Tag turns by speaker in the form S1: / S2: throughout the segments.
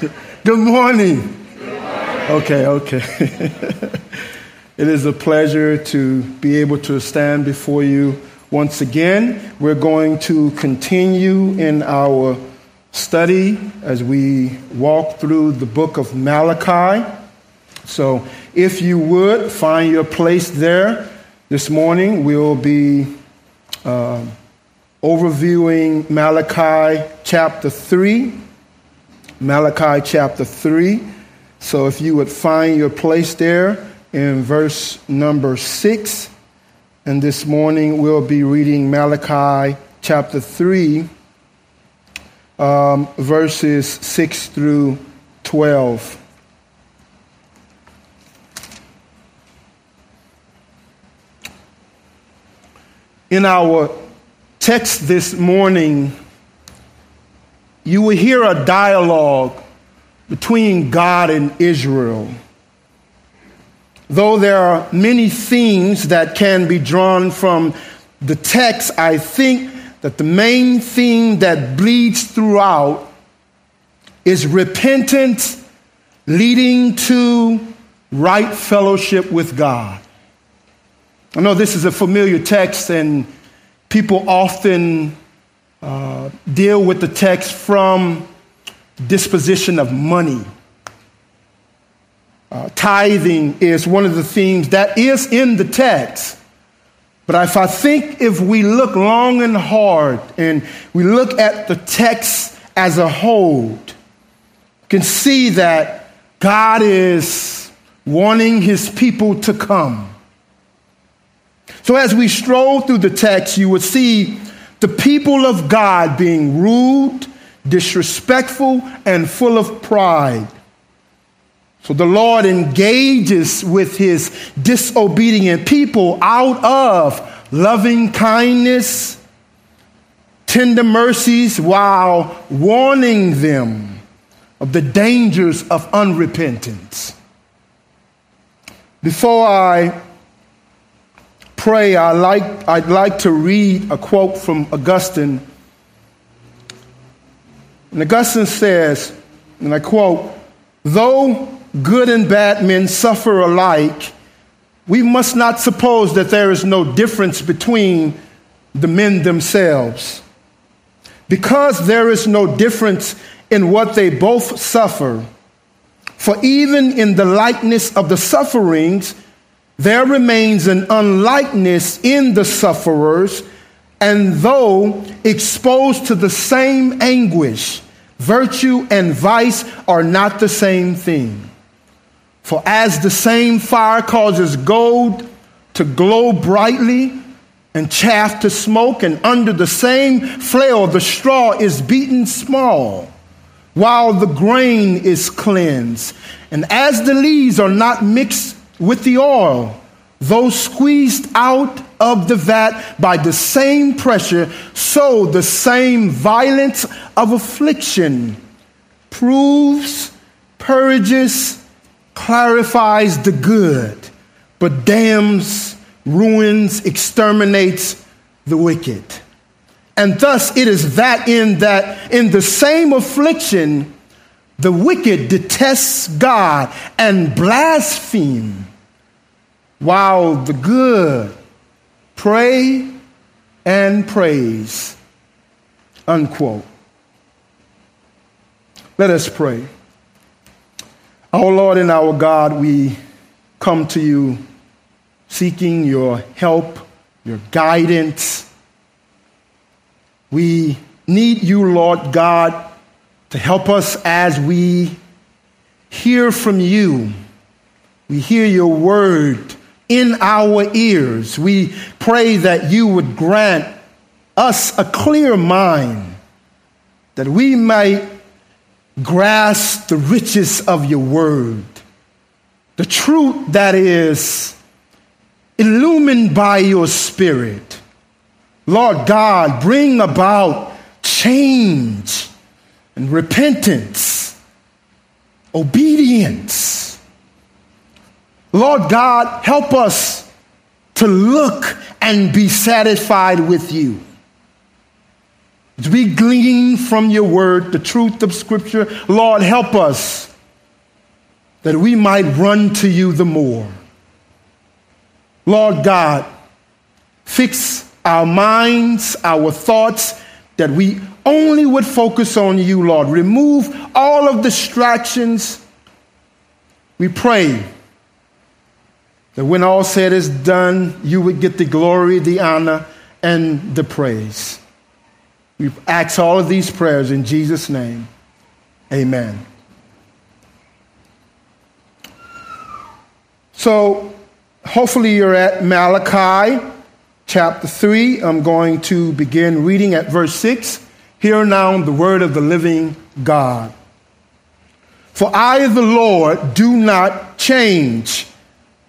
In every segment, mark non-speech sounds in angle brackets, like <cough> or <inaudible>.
S1: Good morning. Okay, okay. <laughs> it is a pleasure to be able to stand before you once again. We're going to continue in our study as we walk through the book of Malachi. So, if you would find your place there this morning, we'll be uh, overviewing Malachi chapter 3. Malachi chapter 3. So, if you would find your place there in verse number 6. And this morning we'll be reading Malachi chapter 3 um, verses 6 through 12. In our text this morning, you will hear a dialogue between God and Israel. Though there are many themes that can be drawn from the text, I think that the main theme that bleeds throughout is repentance leading to right fellowship with God. I know this is a familiar text, and people often uh, deal with the text from disposition of money. Uh, tithing is one of the themes that is in the text. But if I think if we look long and hard and we look at the text as a whole, can see that God is wanting his people to come. So as we stroll through the text, you would see the people of God being rude, disrespectful, and full of pride. So the Lord engages with his disobedient people out of loving kindness, tender mercies, while warning them of the dangers of unrepentance. Before I pray, I like, I'd like to read a quote from Augustine. And Augustine says, and I quote, though good and bad men suffer alike, we must not suppose that there is no difference between the men themselves. Because there is no difference in what they both suffer, for even in the likeness of the sufferings, there remains an unlikeness in the sufferers, and though exposed to the same anguish, virtue and vice are not the same thing. For as the same fire causes gold to glow brightly and chaff to smoke, and under the same flail the straw is beaten small, while the grain is cleansed. And as the leaves are not mixed with the oil, though squeezed out of the vat by the same pressure, so the same violence of affliction proves, purges, clarifies the good, but damns, ruins, exterminates the wicked. And thus it is that in that in the same affliction the wicked detests God and blaspheme, while the good pray and praise. Unquote. Let us pray. Our Lord and our God, we come to you seeking your help, your guidance. We need you, Lord God, to help us as we hear from you. We hear your word in our ears. We pray that you would grant us a clear mind that we might grasp the riches of your word, the truth that is illumined by your spirit. Lord God, bring about change and repentance, obedience. Lord God, help us to look and be satisfied with you. As we glean from your word the truth of Scripture, Lord, help us that we might run to you the more. Lord God, fix our minds, our thoughts, that we only would focus on you, Lord. Remove all of distractions. We pray that when all said is done, you would get the glory, the honor, and the praise. We ask all of these prayers in Jesus' name. Amen. So, hopefully, you're at Malachi chapter 3. I'm going to begin reading at verse 6. Hear now the word of the living God. For I, the Lord, do not change.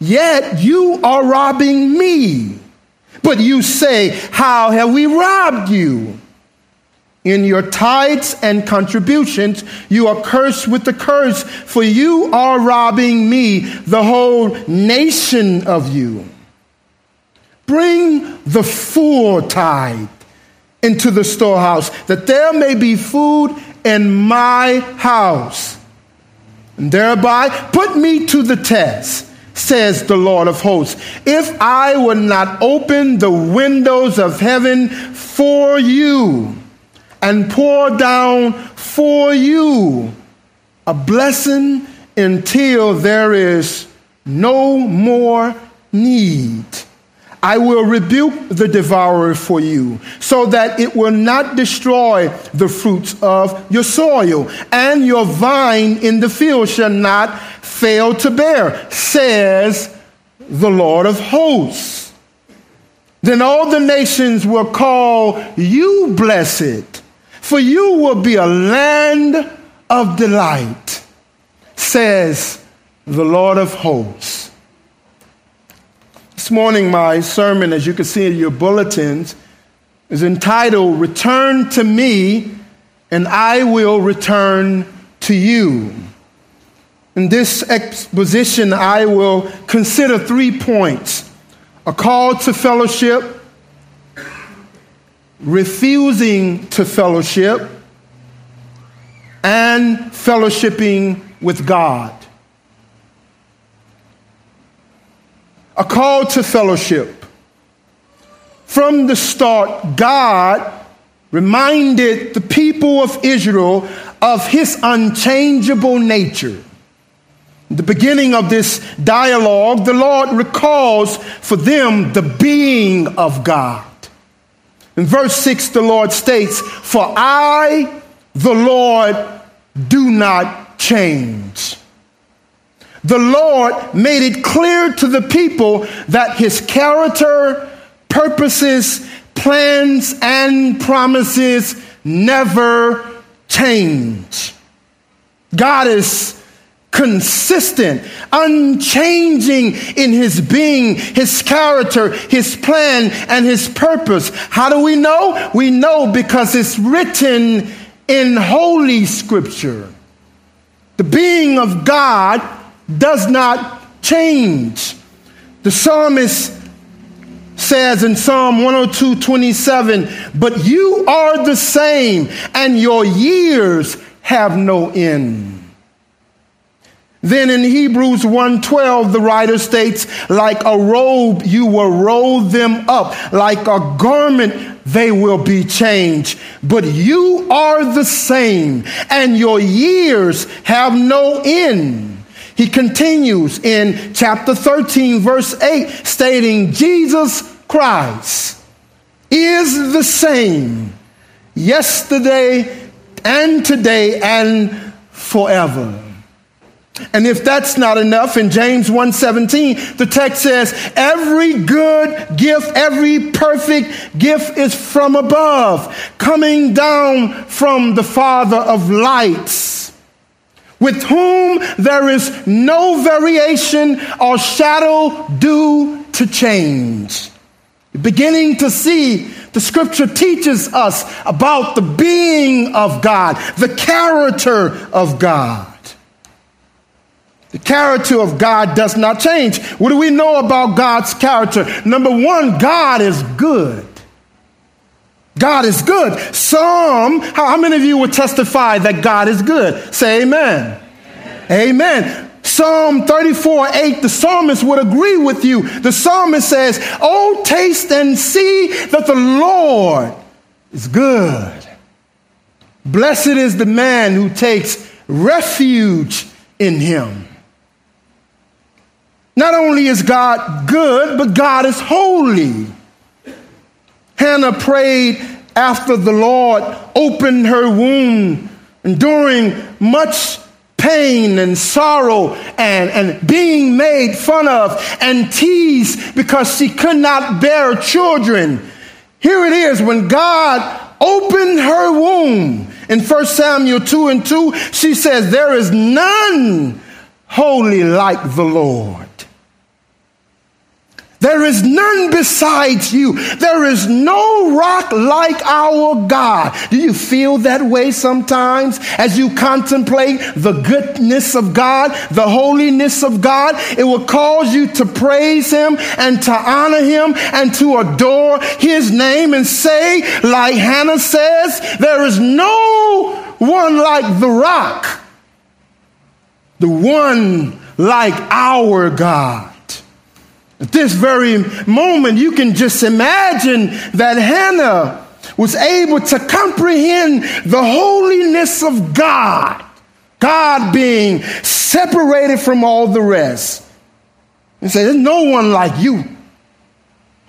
S1: Yet you are robbing me. But you say, How have we robbed you? In your tithes and contributions, you are cursed with the curse, for you are robbing me, the whole nation of you. Bring the full tithe into the storehouse, that there may be food in my house. And thereby put me to the test says the Lord of hosts. If I would not open the windows of heaven for you and pour down for you a blessing until there is no more need. I will rebuke the devourer for you, so that it will not destroy the fruits of your soil, and your vine in the field shall not fail to bear, says the Lord of hosts. Then all the nations will call you blessed, for you will be a land of delight, says the Lord of hosts. This morning, my sermon, as you can see in your bulletins, is entitled Return to Me, and I Will Return to You. In this exposition, I will consider three points a call to fellowship, refusing to fellowship, and fellowshipping with God. A call to fellowship. From the start, God reminded the people of Israel of his unchangeable nature. In the beginning of this dialogue, the Lord recalls for them the being of God. In verse 6, the Lord states, For I, the Lord, do not change the Lord made it clear to the people that his character, purposes, plans, and promises never change. God is consistent, unchanging in his being, his character, his plan, and his purpose. How do we know? We know because it's written in Holy Scripture. The being of God does not change. The psalmist says in Psalm 102 27, but you are the same, and your years have no end. Then in Hebrews 1:12 the writer states like a robe you will roll them up like a garment they will be changed but you are the same and your years have no end he continues in chapter 13, verse 8, stating, Jesus Christ is the same yesterday and today and forever. And if that's not enough, in James 1:17, the text says, "Every good gift, every perfect gift is from above, coming down from the Father of lights, with whom there is no variation or shadow due to change." Beginning to see the scripture teaches us about the being of God, the character of God. The character of God does not change. What do we know about God's character? Number one, God is good. God is good. Some, how many of you would testify that God is good? Say amen. Amen. amen. Psalm 34 8, the psalmist would agree with you. The psalmist says, Oh, taste and see that the Lord is good. Blessed is the man who takes refuge in him. Not only is God good, but God is holy. Hannah prayed after the Lord opened her womb, enduring much pain and sorrow and, and being made fun of and teased because she could not bear children. Here it is when God opened her womb in 1 Samuel 2 and 2, she says, There is none holy like the Lord. There is none besides you. There is no rock like our God. Do you feel that way sometimes as you contemplate the goodness of God, the holiness of God? It will cause you to praise Him and to honor Him and to adore His name and say, like Hannah says, there is no one like the rock, the one like our God. At this very moment, you can just imagine that Hannah was able to comprehend the holiness of God, God being separated from all the rest. And say, There's no one like you.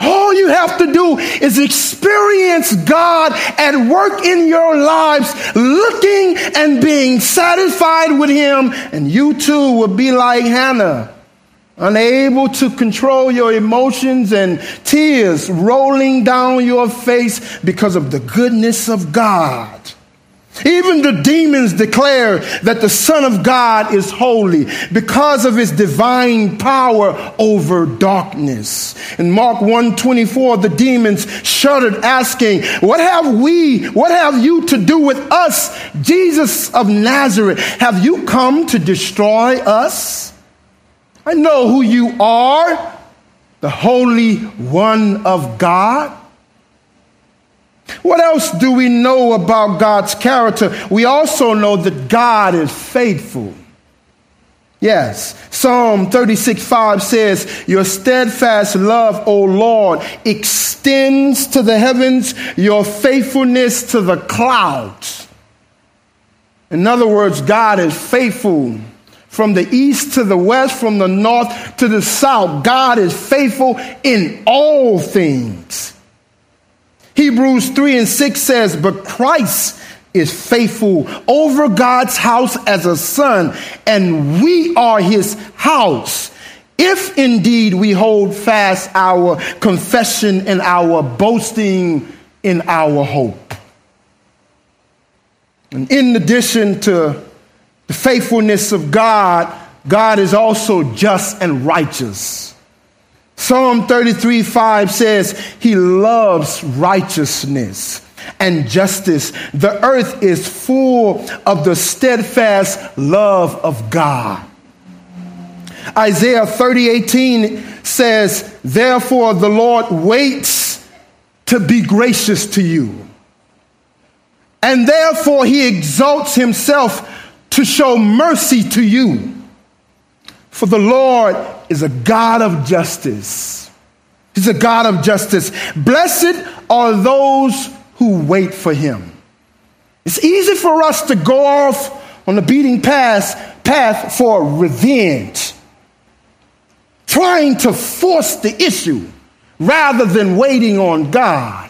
S1: All you have to do is experience God at work in your lives, looking and being satisfied with Him, and you too will be like Hannah unable to control your emotions and tears rolling down your face because of the goodness of God. Even the demons declare that the Son of God is holy because of his divine power over darkness. In Mark 124, the demons shuddered, asking, What have we, what have you to do with us, Jesus of Nazareth? Have you come to destroy us? I know who you are, the Holy One of God. What else do we know about God's character? We also know that God is faithful. Yes, Psalm 36 5 says, Your steadfast love, O Lord, extends to the heavens, your faithfulness to the clouds. In other words, God is faithful from the east to the west, from the north to the south. God is faithful in all things. Hebrews 3 and 6 says, But Christ is faithful over God's house as a son, and we are his house. If indeed we hold fast our confession and our boasting in our hope. And in addition to the faithfulness of God, God is also just and righteous. Psalm 33 5 says, He loves righteousness and justice. The earth is full of the steadfast love of God. Isaiah 30 18 says, Therefore the Lord waits to be gracious to you. And therefore he exalts himself to show mercy to you. For the Lord is a God of justice. He's a God of justice. Blessed are those who wait for him. It's easy for us to go off on the beating path, path for revenge, trying to force the issue rather than waiting on God.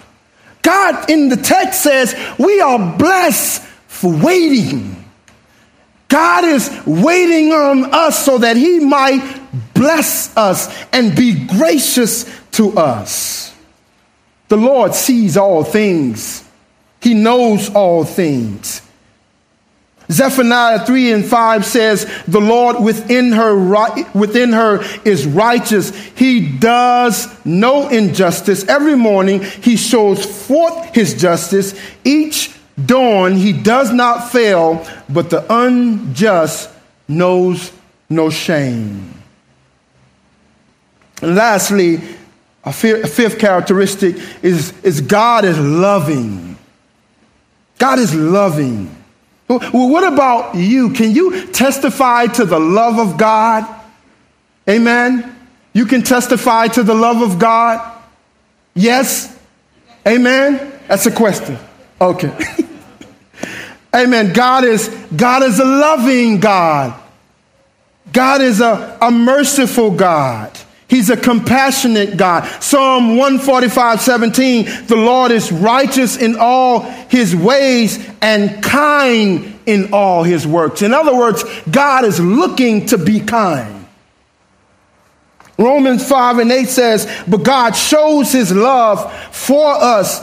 S1: God in the text says we are blessed for waiting. God is waiting on us so that he might bless us and be gracious to us. The Lord sees all things. He knows all things. Zephaniah 3 and 5 says, The Lord within her, within her is righteous. He does no injustice. Every morning he shows forth his justice. Each dawn he does not fail, but the unjust knows no shame. And lastly, a fifth characteristic is, is God is loving. God is loving. Well, what about you? Can you testify to the love of God? Amen. You can testify to the love of God? Yes? Amen? That's a question. Okay. <laughs> Amen. God is, God is a loving God. God is a, a merciful God. He's a compassionate God. Psalm 145, 17, the Lord is righteous in all his ways and kind in all his works. In other words, God is looking to be kind. Romans 5 and 8 says, But God shows his love for us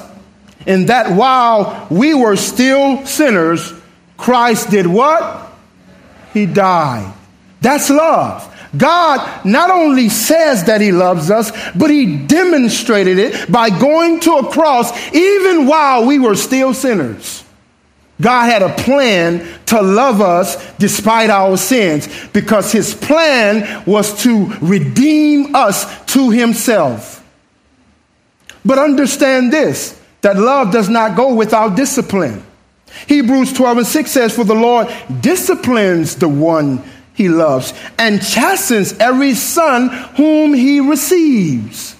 S1: in that while we were still sinners, Christ did what? He died. That's love. God not only says that He loves us, but He demonstrated it by going to a cross even while we were still sinners. God had a plan to love us despite our sins because His plan was to redeem us to Himself. But understand this that love does not go without discipline. Hebrews 12 and 6 says, For the Lord disciplines the one he loves and chastens every son whom he receives.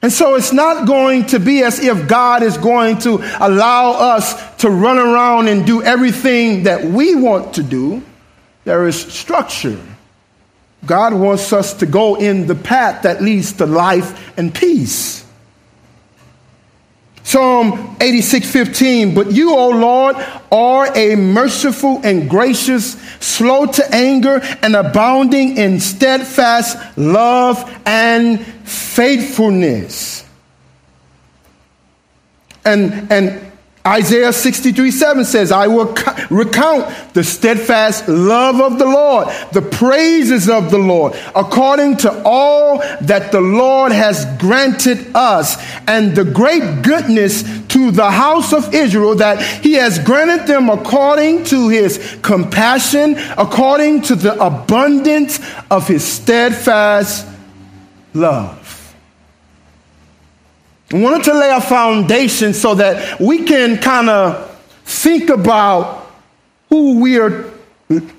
S1: And so it's not going to be as if God is going to allow us to run around and do everything that we want to do. There is structure. God wants us to go in the path that leads to life and peace. Psalm 86 15, but you, O Lord, are a merciful and gracious, slow to anger, and abounding in steadfast love and faithfulness. And, and Isaiah 63 7 says, I will recount the steadfast love of the Lord, the praises of the Lord, according to all that the Lord has granted us, and the great goodness to the house of Israel, that he has granted them according to his compassion, according to the abundance of his steadfast love. Wanted to lay a foundation so that we can kind of think about who we are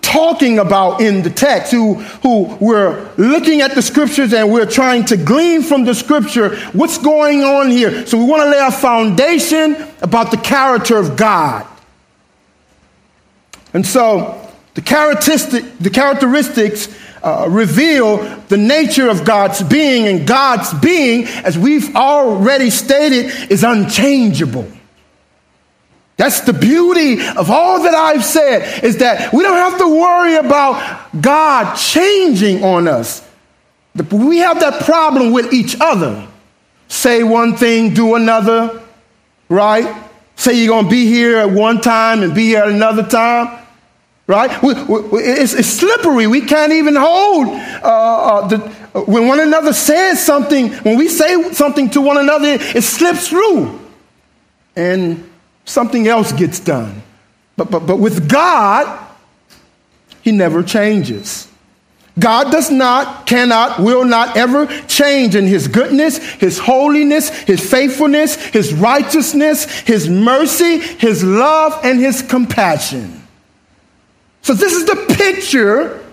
S1: talking about in the text, who, who we're looking at the scriptures and we're trying to glean from the scripture what's going on here. So we want to lay a foundation about the character of God. And so the characteristic, the characteristics uh, reveal the nature of God's being, and God's being, as we've already stated, is unchangeable. That's the beauty of all that I've said, is that we don't have to worry about God changing on us. We have that problem with each other. Say one thing, do another, right? Say you're going to be here at one time and be here at another time right? We, we, it's, it's, slippery. We can't even hold uh, uh, the, when one another says something. When we say something to one another, it slips through, and something else gets done. But but but with God, He never changes. God does not, cannot, will not ever change in His goodness, His holiness, His faithfulness, His righteousness, His mercy, His love, and His compassion. So, this is the picture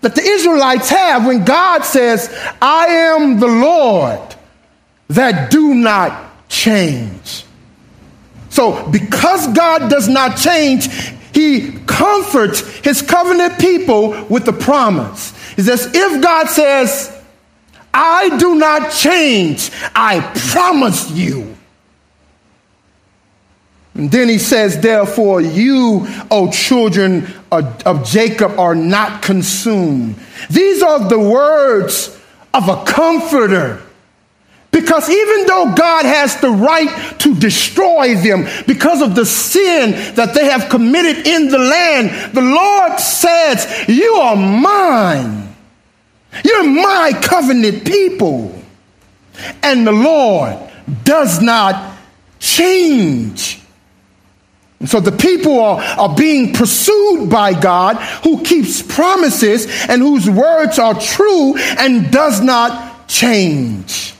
S1: that the Israelites have when God says, I am the Lord that do not change. So, because God does not change, he comforts his covenant people with the promise. He says, if God says, I do not change, I promise you. And then he says, Therefore, you, O children of Jacob, are not consumed. These are the words of a comforter. Because even though God has the right to destroy them because of the sin that they have committed in the land, the Lord says, You are mine. You're my covenant people. And the Lord does not change. And so the people are, are being pursued by God who keeps promises and whose words are true and does not change.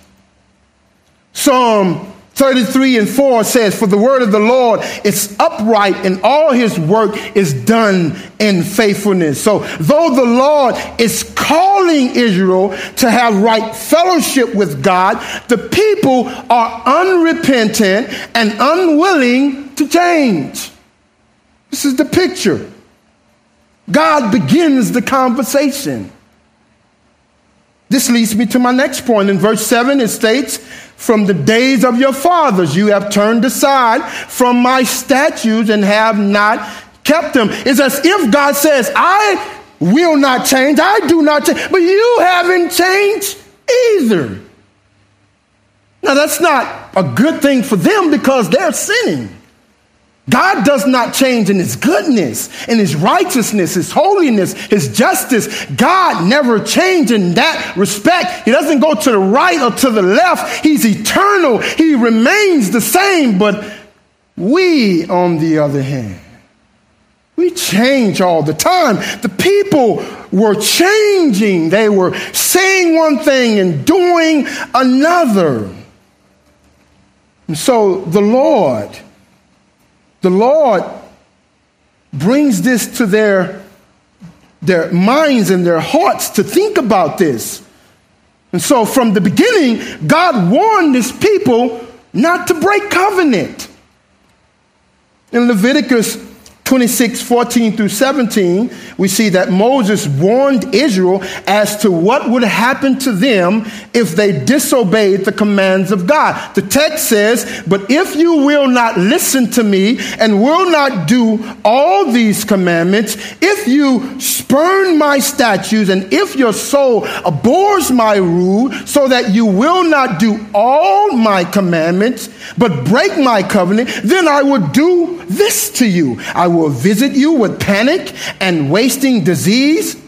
S1: Psalm 33 and 4 says, For the word of the Lord is upright and all his work is done in faithfulness. So, though the Lord is calling Israel to have right fellowship with God, the people are unrepentant and unwilling to change. This is the picture. God begins the conversation. This leads me to my next point. In verse 7, it states, From the days of your fathers you have turned aside from my statutes and have not kept them. It's as if God says, I will not change, I do not change, but you haven't changed either. Now, that's not a good thing for them because they're sinning. God does not change in his goodness, in his righteousness, his holiness, his justice. God never changes in that respect. He doesn't go to the right or to the left. He's eternal. He remains the same. But we, on the other hand, we change all the time. The people were changing. They were saying one thing and doing another. And so the Lord, the Lord brings this to their, their minds and their hearts to think about this. And so from the beginning, God warned his people not to break covenant. In Leviticus 26, 14 through 17, we see that Moses warned Israel as to what would happen to them if they disobeyed the commands of God. The text says, But if you will not listen to me and will not do all these commandments, if you spurn my statutes and if your soul abhors my rule, so that you will not do all my commandments, but break my covenant, then I will do this to you. I will visit you with panic and wasting disease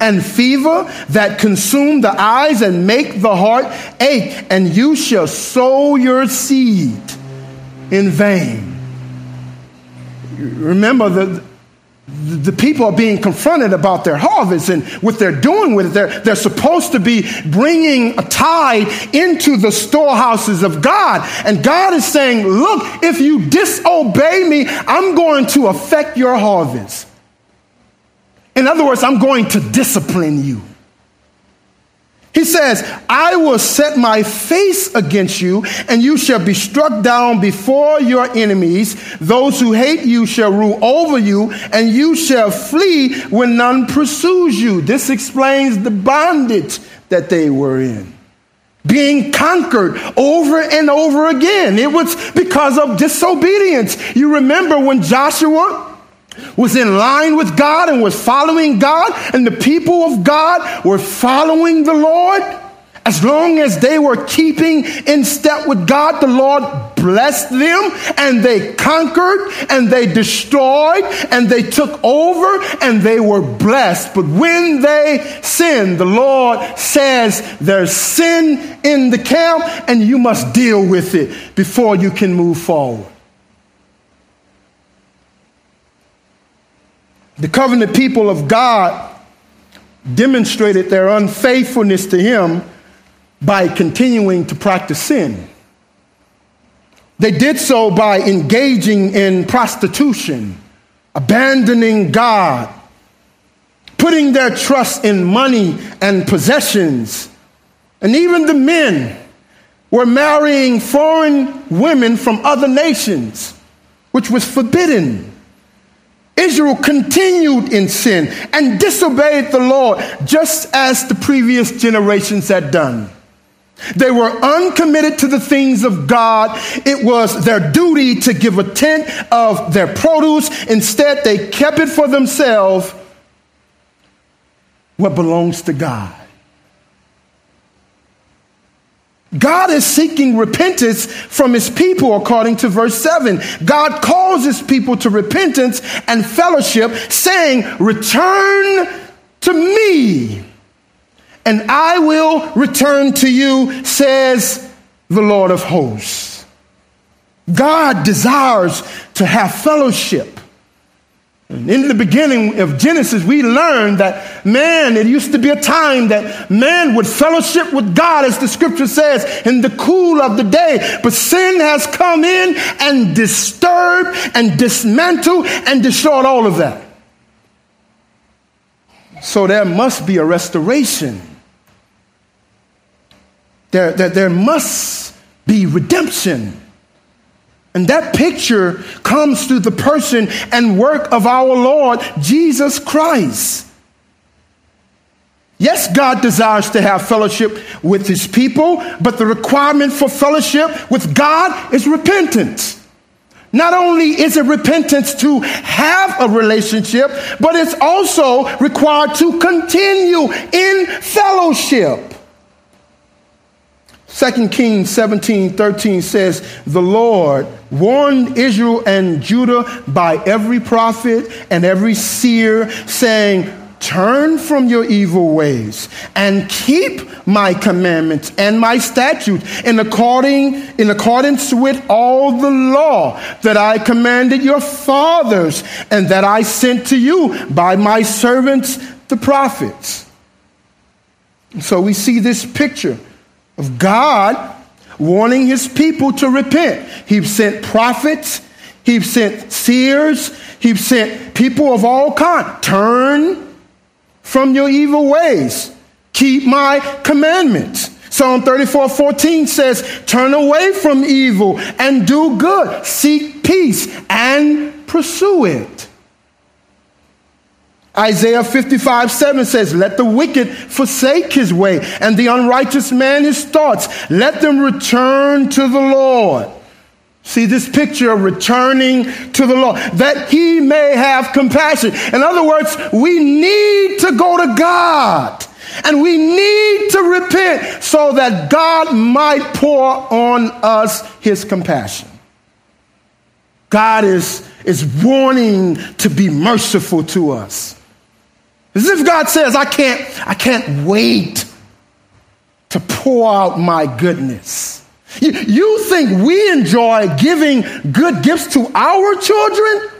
S1: and fever that consume the eyes and make the heart ache, and you shall sow your seed in vain. Remember that the people are being confronted about their harvest and what they're doing with it. They're, they're supposed to be bringing a tithe into the storehouses of God. And God is saying, Look, if you disobey me, I'm going to affect your harvest. In other words, I'm going to discipline you. He says, I will set my face against you, and you shall be struck down before your enemies. Those who hate you shall rule over you, and you shall flee when none pursues you. This explains the bondage that they were in. Being conquered over and over again. It was because of disobedience. You remember when Joshua was in line with God and was following God, and the people of God were following the Lord, as long as they were keeping in step with God, the Lord blessed them and they conquered and they destroyed and they took over and they were blessed. But when they sinned, the Lord says there's sin in the camp and you must deal with it before you can move forward. The covenant people of God demonstrated their unfaithfulness to Him by continuing to practice sin. They did so by engaging in prostitution, abandoning God, putting their trust in money and possessions. And even the men were marrying foreign women from other nations, which was forbidden. Israel continued in sin and disobeyed the Lord just as the previous generations had done. They were uncommitted to the things of God. It was their duty to give a tenth of their produce. Instead, they kept it for themselves what belongs to God. God is seeking repentance from his people, according to verse 7. God calls his people to repentance and fellowship, saying, Return to me, and I will return to you, says the Lord of hosts. God desires to have fellowship in the beginning of Genesis, we learned that man, it used to be a time that man would fellowship with God, as the scripture says, in the cool of the day. But sin has come in and disturbed and dismantled and destroyed all of that. So there must be a restoration. There, there, there must be redemption. And that picture comes through the person and work of our Lord Jesus Christ. Yes, God desires to have fellowship with his people, but the requirement for fellowship with God is repentance. Not only is it repentance to have a relationship, but it's also required to continue in fellowship. 2 Kings 17 13 says, The Lord warned Israel and Judah by every prophet and every seer, saying, Turn from your evil ways and keep my commandments and my statutes in, according, in accordance with all the law that I commanded your fathers and that I sent to you by my servants, the prophets. So we see this picture of God warning his people to repent. He sent prophets, he sent seers, he sent people of all kinds. Turn from your evil ways. Keep my commandments. Psalm 34 14 says, Turn away from evil and do good. Seek peace and pursue it. Isaiah 55 7 says, Let the wicked forsake his way, and the unrighteous man his thoughts. Let them return to the Lord. See this picture of returning to the Lord, that he may have compassion. In other words, we need to go to God. And we need to repent so that God might pour on us his compassion. God is, is wanting to be merciful to us. As if God says, I can't, I can't wait to pour out my goodness. You, you think we enjoy giving good gifts to our children?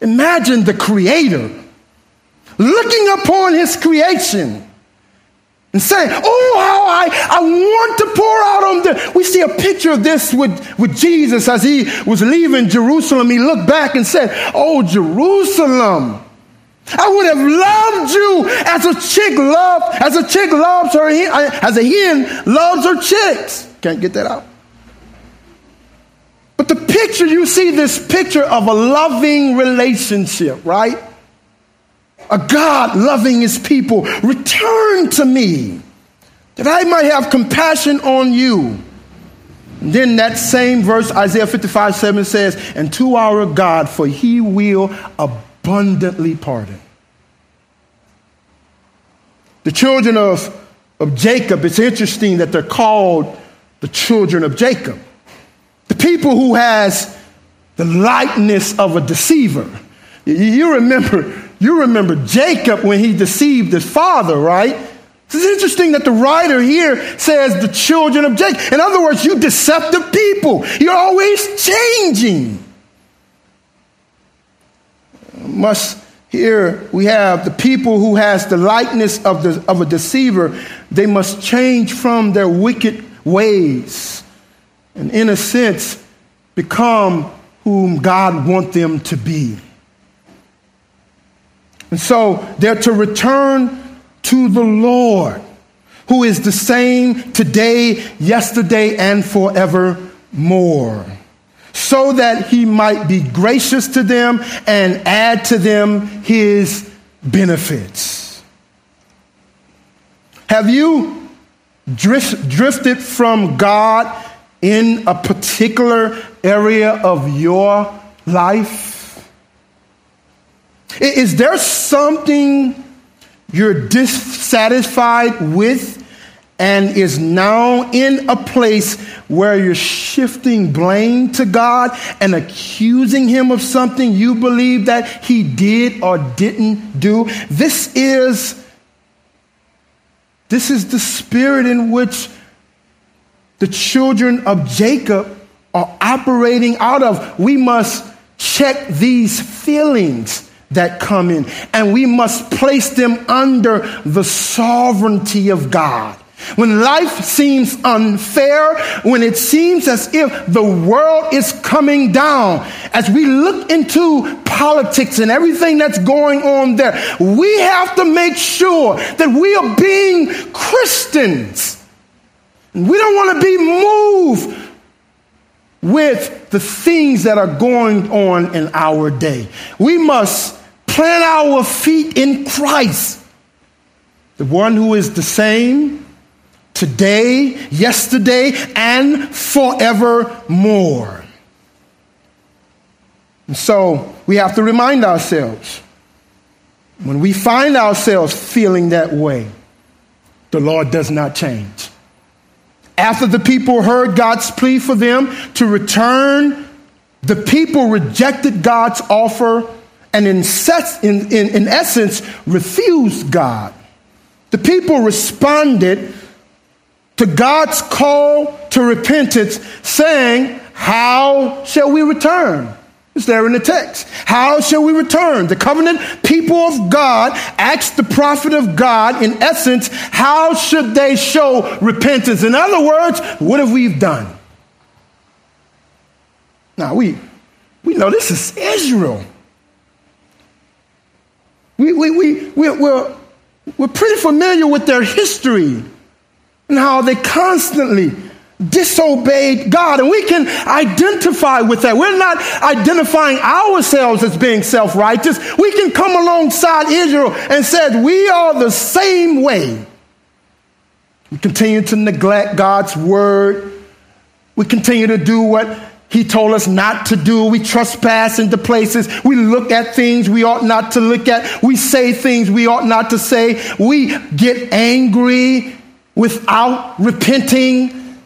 S1: Imagine the Creator looking upon His creation and saying, Oh, how I, I want to pour out on them. We see a picture of this with, with Jesus as he was leaving Jerusalem. He looked back and said, Oh, Jerusalem. I would have loved you as a chick love, as a chick loves her, uh, as a hen loves her chicks. Can't get that out. But the picture, you see this picture of a loving relationship, right? A God loving his people. Return to me that I might have compassion on you. And then that same verse, Isaiah 55 7 says, And to our God, for he will abundantly abundantly pardon. The children of, of Jacob, it's interesting that they're called the children of Jacob. The people who has the likeness of a deceiver. You remember, you remember Jacob when he deceived his father, right? It's interesting that the writer here says the children of Jacob. In other words, you deceptive people. You're always changing must here we have the people who has the likeness of, the, of a deceiver. They must change from their wicked ways and in a sense become whom god wants them to be. And so they're to return to the lord who is the same today yesterday and forevermore so that he might be gracious to them and add to them his benefits. Have you drift, drifted from God in a particular area of your life? Is there something you're dissatisfied with and is now in a place where you're shifting blame to God and accusing Him of something you believe that He did or didn't do? This is. This is the spirit in which the children of Jacob are operating out of. We must check these feelings that come in, and we must place them under the sovereignty of God. When life seems unfair, when it seems as if the world is coming down, as we look into politics and everything that's going on there, we have to make sure that we are being Christians. We don't want to be moved with the things that are going on in our day. We must plant our feet in Christ, the one who is the same today, yesterday, and forevermore. And so we have to remind ourselves when we find ourselves feeling that way, the Lord does not change. After the people heard God's plea for them to return, the people rejected God's offer and, in, in, in, in essence, refused God. The people responded to God's call to repentance, saying, How shall we return? It's there in the text. How shall we return? The covenant people of God asked the prophet of God, in essence, how should they show repentance? In other words, what have we done? Now, we, we know this is Israel. We, we, we, we, we're, we're pretty familiar with their history and how they constantly disobeyed God. And we can identify with that. We're not identifying ourselves as being self righteous. We can come alongside Israel and said, We are the same way. We continue to neglect God's word. We continue to do what he told us not to do. We trespass into places. We look at things we ought not to look at. We say things we ought not to say. We get angry without repenting.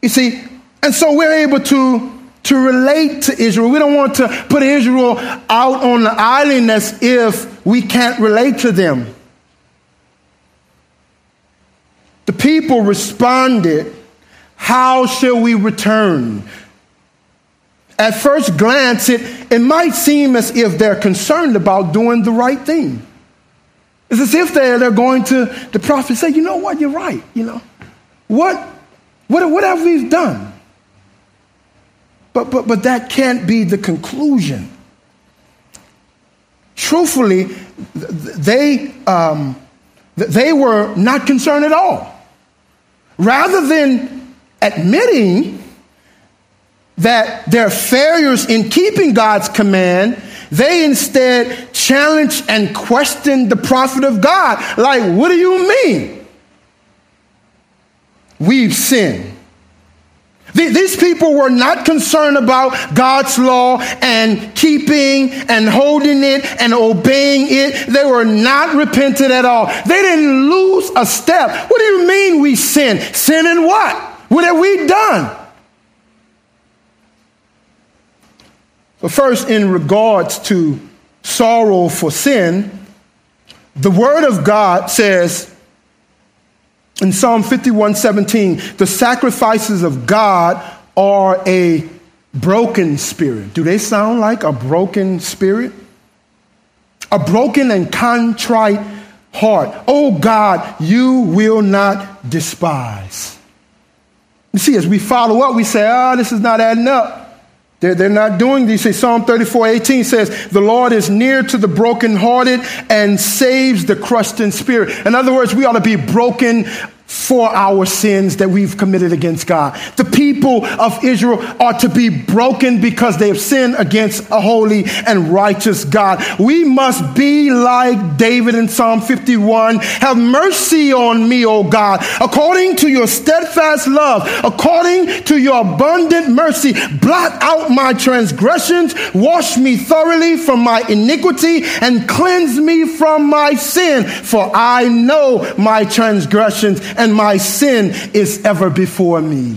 S1: You see, and so we're able to, to relate to Israel. We don't want to put Israel out on the island as if we can't relate to them. The people responded, How shall we return? At first glance, it, it might seem as if they're concerned about doing the right thing. It's as if they're, they're going to the prophet say, You know what? You're right. You know, what what, what have we done? But, but, but that can't be the conclusion. Truthfully, they, um, they were not concerned at all. Rather than admitting that their failures in keeping God's command, they instead challenged and questioned the prophet of God. Like, what do you mean? we've sinned. These people were not concerned about God's law and keeping and holding it and obeying it. They were not repentant at all. They didn't lose a step. What do you mean we sin? Sin in what? What have we done? But first, in regards to sorrow for sin, the Word of God says, in Psalm 51 17, the sacrifices of God are a broken spirit. Do they sound like a broken spirit? A broken and contrite heart. Oh God, you will not despise. You see, as we follow up, we say, ah, oh, this is not adding up. They're, they're not doing these. things. Psalm 34 18 says, The Lord is near to the brokenhearted and saves the crushed in spirit. In other words, we ought to be broken for our sins that we've committed against God. The people of Israel are to be broken because they have sinned against a holy and righteous God. We must be like David in Psalm 51. Have mercy on me, O God, according to your steadfast love, according to your abundant mercy. Blot out my transgressions, wash me thoroughly from my iniquity, and cleanse me from my sin. For I know my transgressions and my sin is ever before me.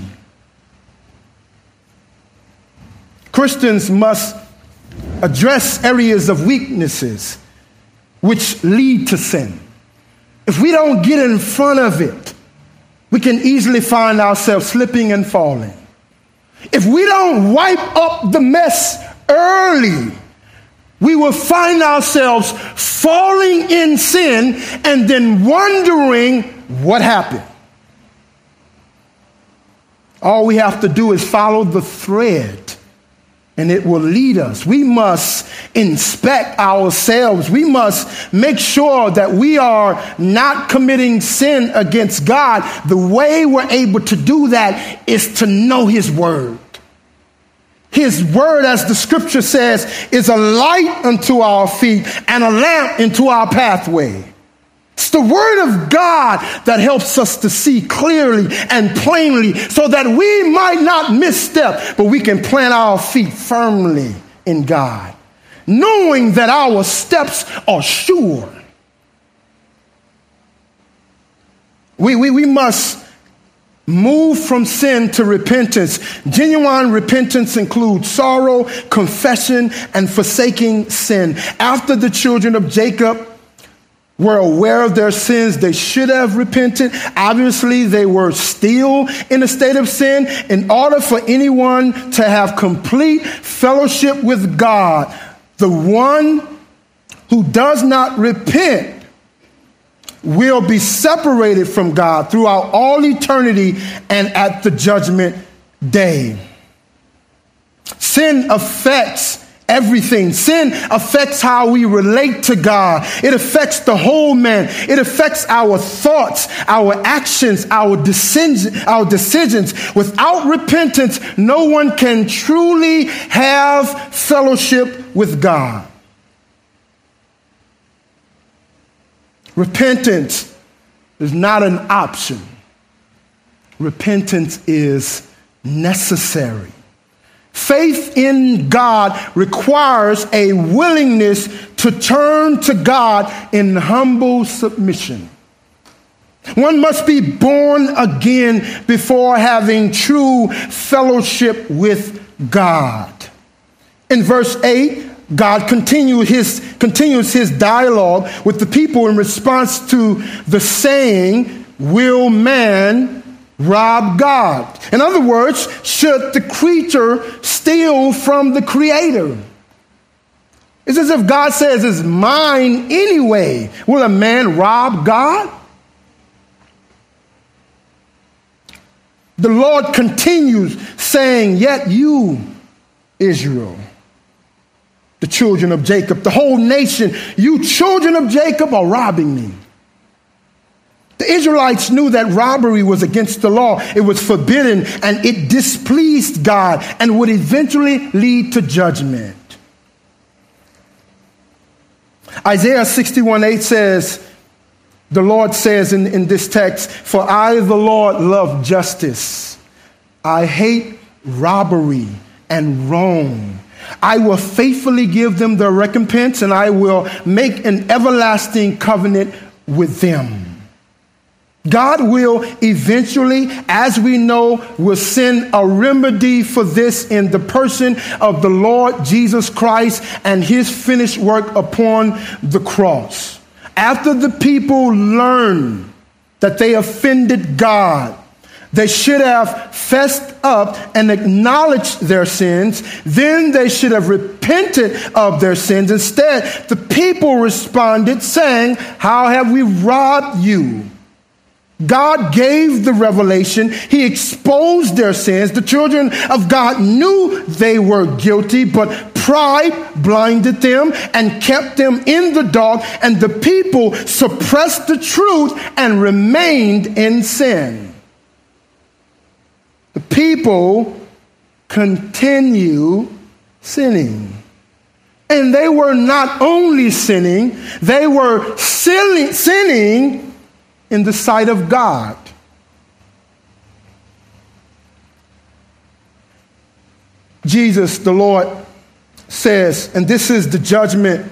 S1: Christians must address areas of weaknesses which lead to sin. If we don't get in front of it, we can easily find ourselves slipping and falling. If we don't wipe up the mess early, we will find ourselves falling in sin and then wondering what happened. All we have to do is follow the thread and it will lead us. We must inspect ourselves. We must make sure that we are not committing sin against God. The way we're able to do that is to know His Word. His Word, as the scripture says, is a light unto our feet and a lamp into our pathway. It's the word of God that helps us to see clearly and plainly so that we might not misstep, but we can plant our feet firmly in God, knowing that our steps are sure. We, we, we must move from sin to repentance. Genuine repentance includes sorrow, confession, and forsaking sin. After the children of Jacob were aware of their sins. They should have repented. Obviously, they were still in a state of sin. In order for anyone to have complete fellowship with God, the one who does not repent will be separated from God throughout all eternity and at the judgment day. Sin affects everything. Sin affects how we relate to God. It affects the whole man. It affects our thoughts, our actions, our decisions, our decisions. Without repentance, no one can truly have fellowship with God. Repentance is not an option. Repentance is necessary. Faith in God requires a willingness to turn to God in humble submission. One must be born again before having true fellowship with God. In verse 8, God continues his, continues his dialogue with the people in response to the saying, Will man rob God. In other words, should the creature steal from the creator? It's as if God says, It's mine anyway. Will a man rob God? The Lord continues saying, Yet you, Israel, the children of Jacob, the whole nation, you children of Jacob are robbing me. The Israelites knew that robbery was against the law. It was forbidden and it displeased God and would eventually lead to judgment. Isaiah 61 8 says, The Lord says in, in this text, For I, the Lord, love justice. I hate robbery and wrong. I will faithfully give them their recompense and I will make an everlasting covenant with them. God will eventually, as we know, will send a remedy for this in the person of the Lord Jesus Christ and his finished work upon the cross. After the people learn that they offended God, they should have fessed up and acknowledged their sins. Then they should have repented of their sins. Instead, the people responded saying, How have we robbed you? God gave the revelation. He exposed their sins. The children of God knew they were guilty, but Pride blinded them and kept them in the dark, and the people suppressed the truth and remained in sin. The people continue sinning. And they were not only sinning, they were sinning, sinning in the sight of God. Jesus, the Lord, says, and this is the judgment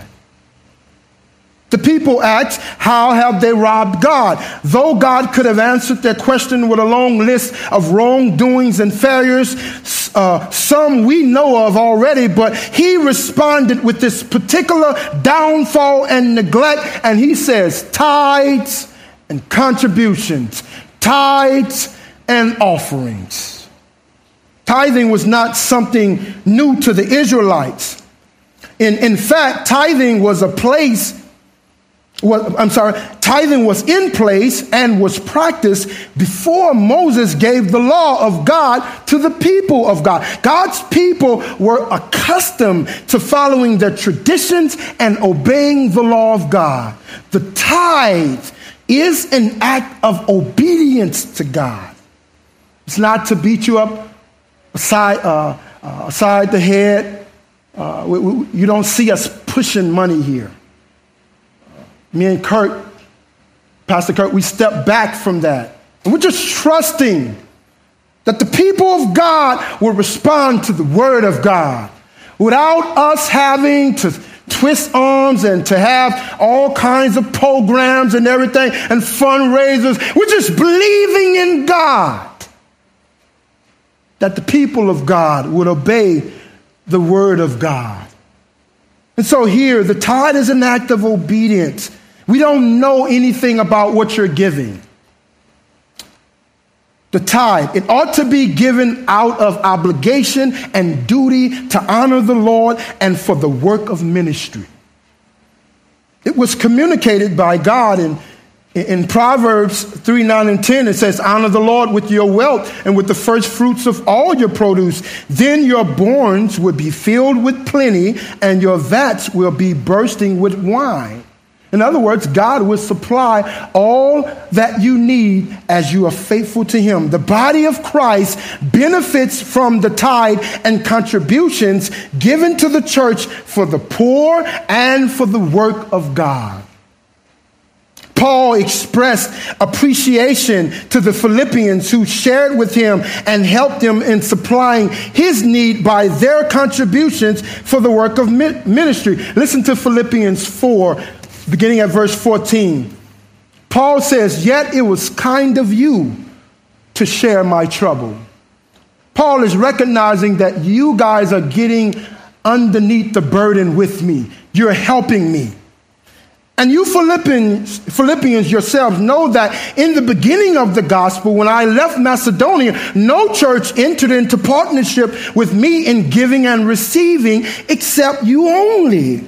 S1: The people asked, How have they robbed God? Though God could have answered their question with a long list of wrongdoings and failures, uh, some we know of already, but he responded with this particular downfall and neglect, and he says, Tithes and contributions, tithes and offerings. Tithing was not something new to the Israelites. In, in fact, tithing was a place was, I'm sorry, tithing was in place and was practiced before Moses gave the law of God to the people of God. God's people were accustomed to following their traditions and obeying the law of God. The tithe is an act of obedience to God. It's not to beat you up aside, uh, uh, aside the head. Uh, we, we, you don't see us pushing money here me and Kurt, Pastor Kurt, we step back from that. And we're just trusting that the people of God will respond to the word of God without us having to twist arms and to have all kinds of programs and everything and fundraisers. We're just believing in God that the people of God would obey the word of God. And so here, the tithe is an act of obedience. We don't know anything about what you're giving. The tithe, it ought to be given out of obligation and duty to honor the Lord and for the work of ministry. It was communicated by God in, in Proverbs 3 9 and 10. It says, Honor the Lord with your wealth and with the first fruits of all your produce. Then your barns will be filled with plenty, and your vats will be bursting with wine. In other words, God will supply all that you need as you are faithful to Him. The body of Christ benefits from the tithe and contributions given to the church for the poor and for the work of God. Paul expressed appreciation to the Philippians who shared with him and helped him in supplying his need by their contributions for the work of ministry. Listen to Philippians 4 beginning at verse 14. Paul says, Yet it was kind of you to share my trouble. Paul is recognizing that you guys are getting underneath the burden with me. You're helping me. And you Philippians, Philippians yourselves know that in the beginning of the gospel, when I left Macedonia, no church entered into partnership with me in giving and receiving except you only.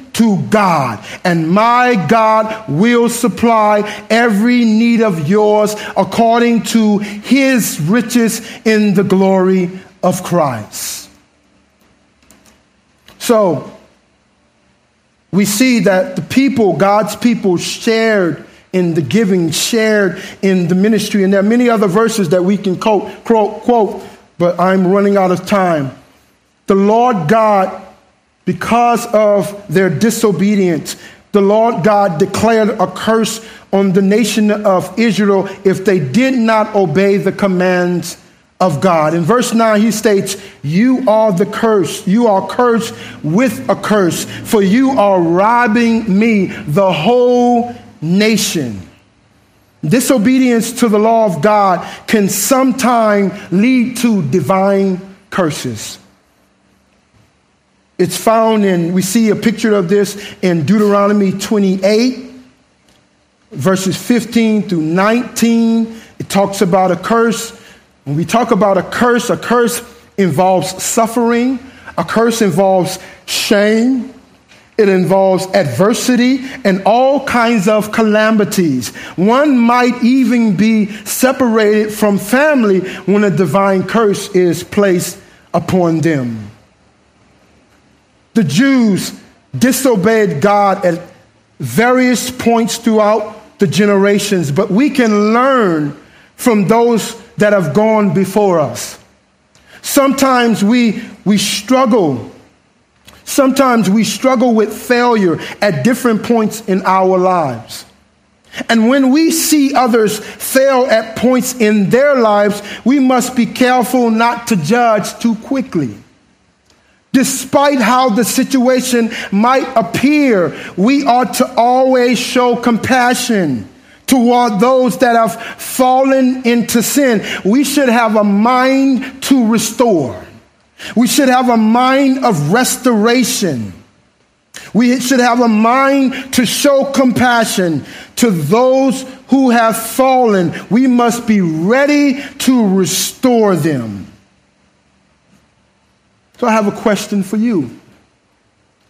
S1: to God, and my God will supply every need of yours according to his riches in the glory of Christ. So, we see that the people, God's people, shared in the giving, shared in the ministry. And there are many other verses that we can quote, quote, quote but I'm running out of time. The Lord God because of their disobedience, the Lord God declared a curse on the nation of Israel if they did not obey the commands of God. In verse 9, he states, You are the curse. You are cursed with a curse, for you are robbing me, the whole nation. Disobedience to the law of God can sometimes lead to divine curses. It's found in, we see a picture of this in Deuteronomy 28, verses 15 through 19. It talks about a curse. When we talk about a curse, a curse involves suffering, a curse involves shame, it involves adversity and all kinds of calamities. One might even be separated from family when a divine curse is placed upon them. The Jews disobeyed God at various points throughout the generations, but we can learn from those that have gone before us. Sometimes we, we struggle. Sometimes we struggle with failure at different points in our lives. And when we see others fail at points in their lives, we must be careful not to judge too quickly. Despite how the situation might appear, we ought to always show compassion toward those that have fallen into sin. We should have a mind to restore. We should have a mind of restoration. We should have a mind to show compassion to those who have fallen. We must be ready to restore them. So I have a question for you.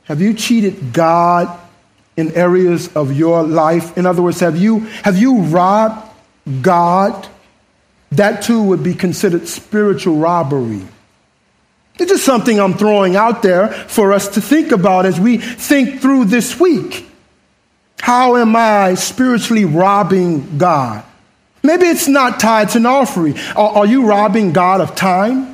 S1: Have you cheated God in areas of your life? In other words, have you, have you robbed God? That too would be considered spiritual robbery. It's just something I'm throwing out there for us to think about as we think through this week. How am I spiritually robbing God? Maybe it's not tithes and offering. Are, are you robbing God of time?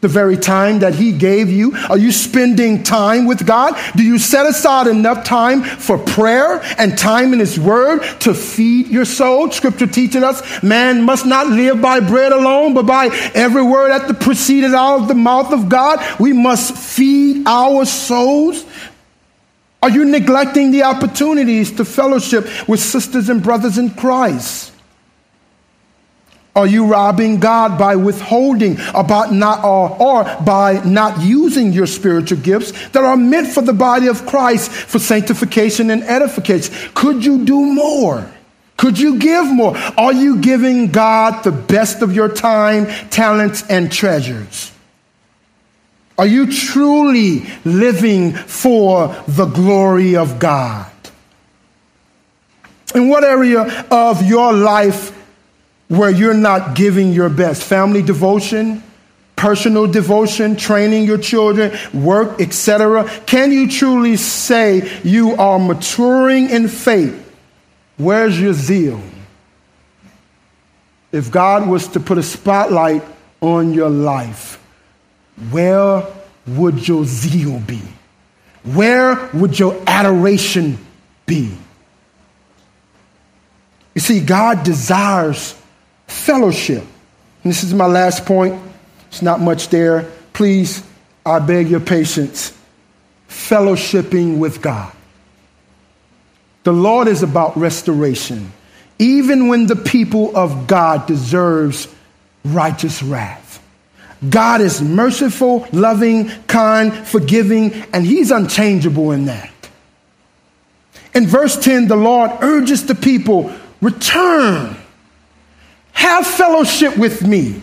S1: The very time that He gave you? Are you spending time with God? Do you set aside enough time for prayer and time in His Word to feed your soul? Scripture teaches us man must not live by bread alone, but by every word that proceeded out of the mouth of God. We must feed our souls. Are you neglecting the opportunities to fellowship with sisters and brothers in Christ? Are you robbing God by withholding about not or, or by not using your spiritual gifts that are meant for the body of Christ for sanctification and edification? Could you do more? Could you give more? Are you giving God the best of your time, talents, and treasures? Are you truly living for the glory of God? In what area of your life where you're not giving your best. Family devotion, personal devotion, training your children, work, etc. Can you truly say you are maturing in faith? Where's your zeal? If God was to put a spotlight on your life, where would your zeal be? Where would your adoration be? You see, God desires fellowship. And this is my last point. It's not much there. Please, I beg your patience. Fellowshipping with God. The Lord is about restoration, even when the people of God deserves righteous wrath. God is merciful, loving, kind, forgiving, and he's unchangeable in that. In verse 10, the Lord urges the people, return have fellowship with me.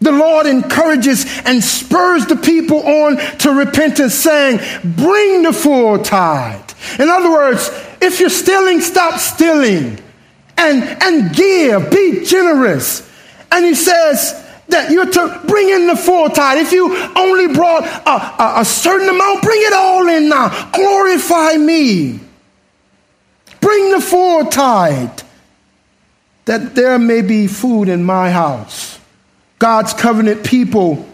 S1: The Lord encourages and spurs the people on to repentance, saying, Bring the full tithe. In other words, if you're stealing, stop stealing and, and give, be generous. And he says that you're to bring in the full tithe. If you only brought a, a, a certain amount, bring it all in now. Glorify me. Bring the full tithe that there may be food in my house. God's covenant people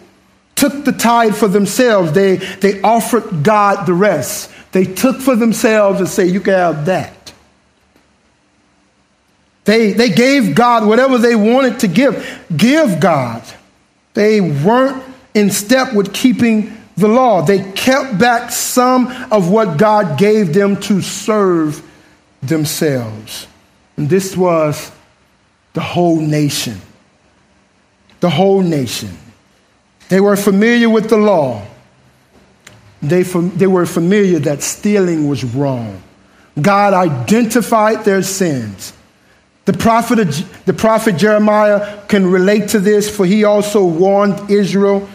S1: took the tithe for themselves, they, they offered God the rest. They took for themselves and say, You can have that. They, they gave God whatever they wanted to give. Give God. They weren't in step with keeping the law. They kept back some of what God gave them to serve themselves. And this was the whole nation. The whole nation. They were familiar with the law. They, they were familiar that stealing was wrong. God identified their sins. The prophet, the prophet Jeremiah can relate to this, for he also warned Israel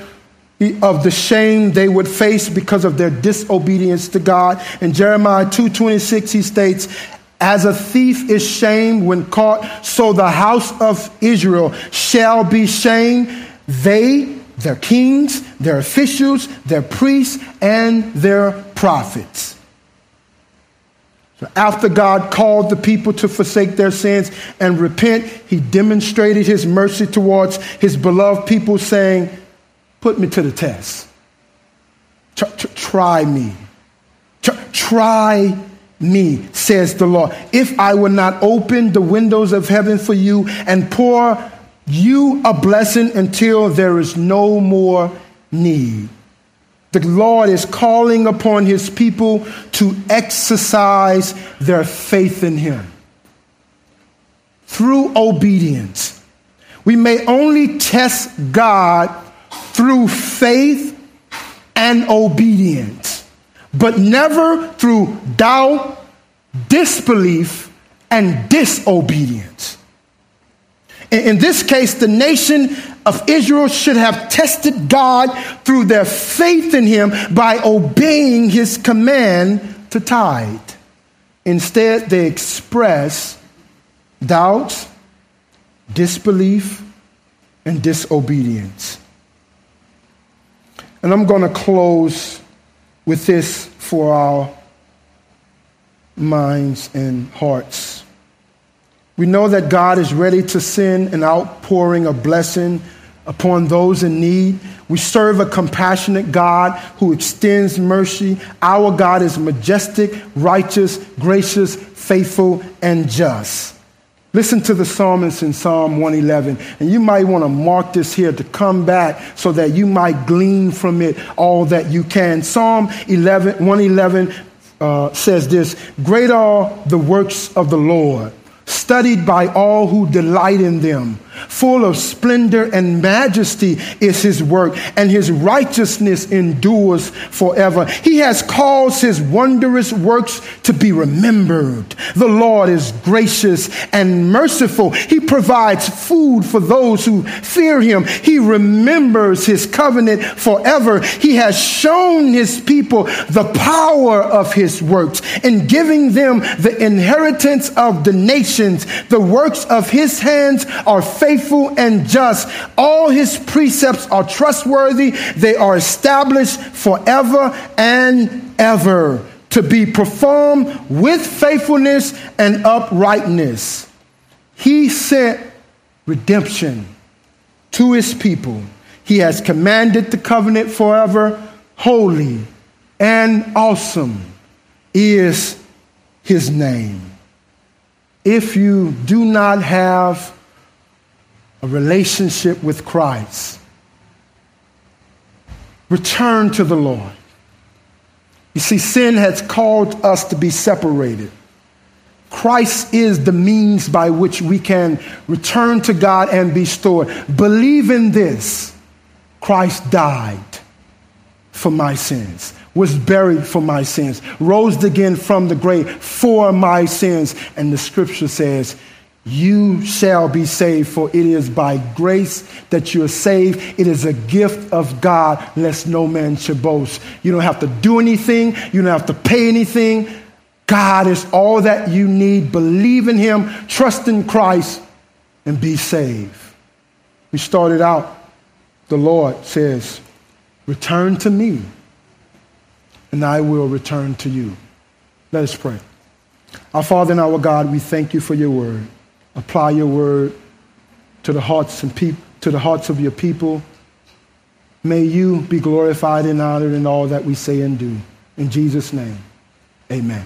S1: of the shame they would face because of their disobedience to God. In Jeremiah 2:26 he states, "As a thief is shamed when caught, so the house of Israel shall be shamed. They, their kings, their officials, their priests, and their prophets." So after God called the people to forsake their sins and repent, he demonstrated his mercy towards his beloved people, saying, Put me to the test. Try me. Try me, says the Lord. If I will not open the windows of heaven for you and pour you a blessing until there is no more need. The Lord is calling upon his people to exercise their faith in him through obedience. We may only test God through faith and obedience, but never through doubt, disbelief, and disobedience. In this case, the nation of Israel should have tested God through their faith in Him by obeying His command to tithe. Instead, they express doubts, disbelief, and disobedience. And I'm going to close with this for our minds and hearts. We know that God is ready to send an outpouring of blessing upon those in need. We serve a compassionate God who extends mercy. Our God is majestic, righteous, gracious, faithful, and just. Listen to the psalmist in Psalm 111, and you might want to mark this here to come back so that you might glean from it all that you can. Psalm 11, 111 uh, says this Great are the works of the Lord studied by all who delight in them. Full of splendor and majesty is his work, and his righteousness endures forever. He has caused his wondrous works to be remembered. The Lord is gracious and merciful. He provides food for those who fear him. He remembers his covenant forever. He has shown his people the power of his works in giving them the inheritance of the nations. The works of his hands are faithful and just. All his precepts are trustworthy. They are established forever and ever to be performed with faithfulness and uprightness. He sent redemption to his people. He has commanded the covenant forever. Holy and awesome is his name. If you do not have a relationship with Christ, return to the Lord. You see, sin has called us to be separated. Christ is the means by which we can return to God and be stored. Believe in this Christ died for my sins, was buried for my sins, rose again from the grave for my sins. And the scripture says, you shall be saved, for it is by grace that you are saved. It is a gift of God, lest no man should boast. You don't have to do anything, you don't have to pay anything. God is all that you need. Believe in Him, trust in Christ, and be saved. We started out, the Lord says, Return to me, and I will return to you. Let us pray. Our Father and our God, we thank you for your word apply your word to the hearts and to the hearts of your people. May you be glorified and honored in all that we say and do. In Jesus' name, Amen.